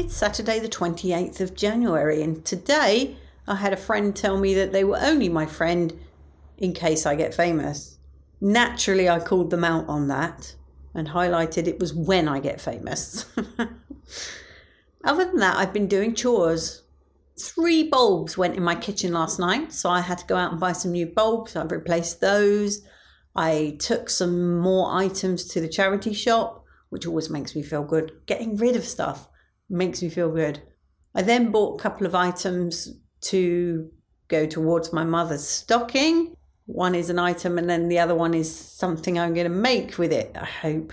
It's Saturday, the 28th of January, and today I had a friend tell me that they were only my friend in case I get famous. Naturally, I called them out on that and highlighted it was when I get famous. Other than that, I've been doing chores. Three bulbs went in my kitchen last night, so I had to go out and buy some new bulbs. I've replaced those. I took some more items to the charity shop, which always makes me feel good. Getting rid of stuff makes me feel good. I then bought a couple of items to go towards my mother's stocking. One is an item, and then the other one is something I'm going to make with it, I hope.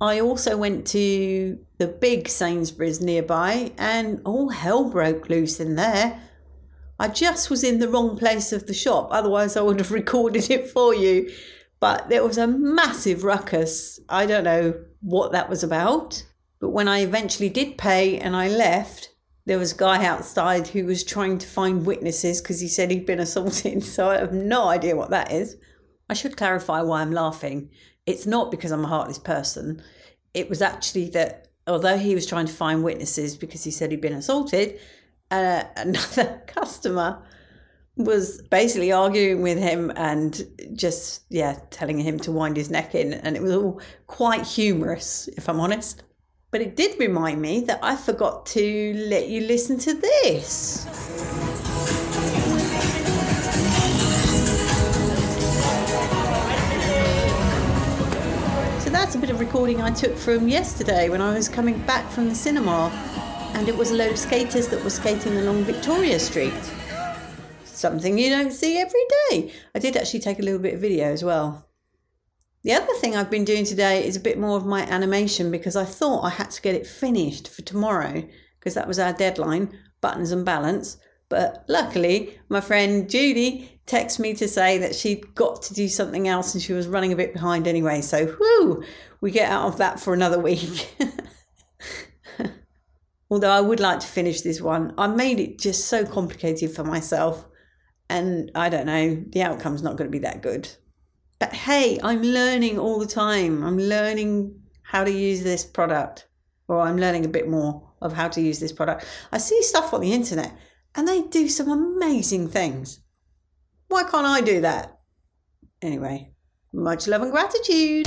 I also went to the big Sainsbury's nearby, and all hell broke loose in there. I just was in the wrong place of the shop, otherwise, I would have recorded it for you. But there was a massive ruckus. I don't know what that was about. But when I eventually did pay and I left, there was a guy outside who was trying to find witnesses because he said he'd been assaulted. So I have no idea what that is. I should clarify why I'm laughing. It's not because I'm a heartless person. It was actually that although he was trying to find witnesses because he said he'd been assaulted, uh, another customer was basically arguing with him and just, yeah, telling him to wind his neck in. And it was all quite humorous, if I'm honest. But it did remind me that I forgot to let you listen to this. So that's a bit of recording I took from yesterday when I was coming back from the cinema. And it was a load of skaters that were skating along Victoria Street. Something you don't see every day. I did actually take a little bit of video as well. The other thing I've been doing today is a bit more of my animation because I thought I had to get it finished for tomorrow because that was our deadline, buttons and balance. But luckily, my friend Judy texted me to say that she'd got to do something else and she was running a bit behind anyway. So, whoo, we get out of that for another week. Although I would like to finish this one, I made it just so complicated for myself. And I don't know, the outcome's not going to be that good. But hey, I'm learning all the time. I'm learning how to use this product, or I'm learning a bit more of how to use this product. I see stuff on the internet and they do some amazing things. Why can't I do that? Anyway, much love and gratitude.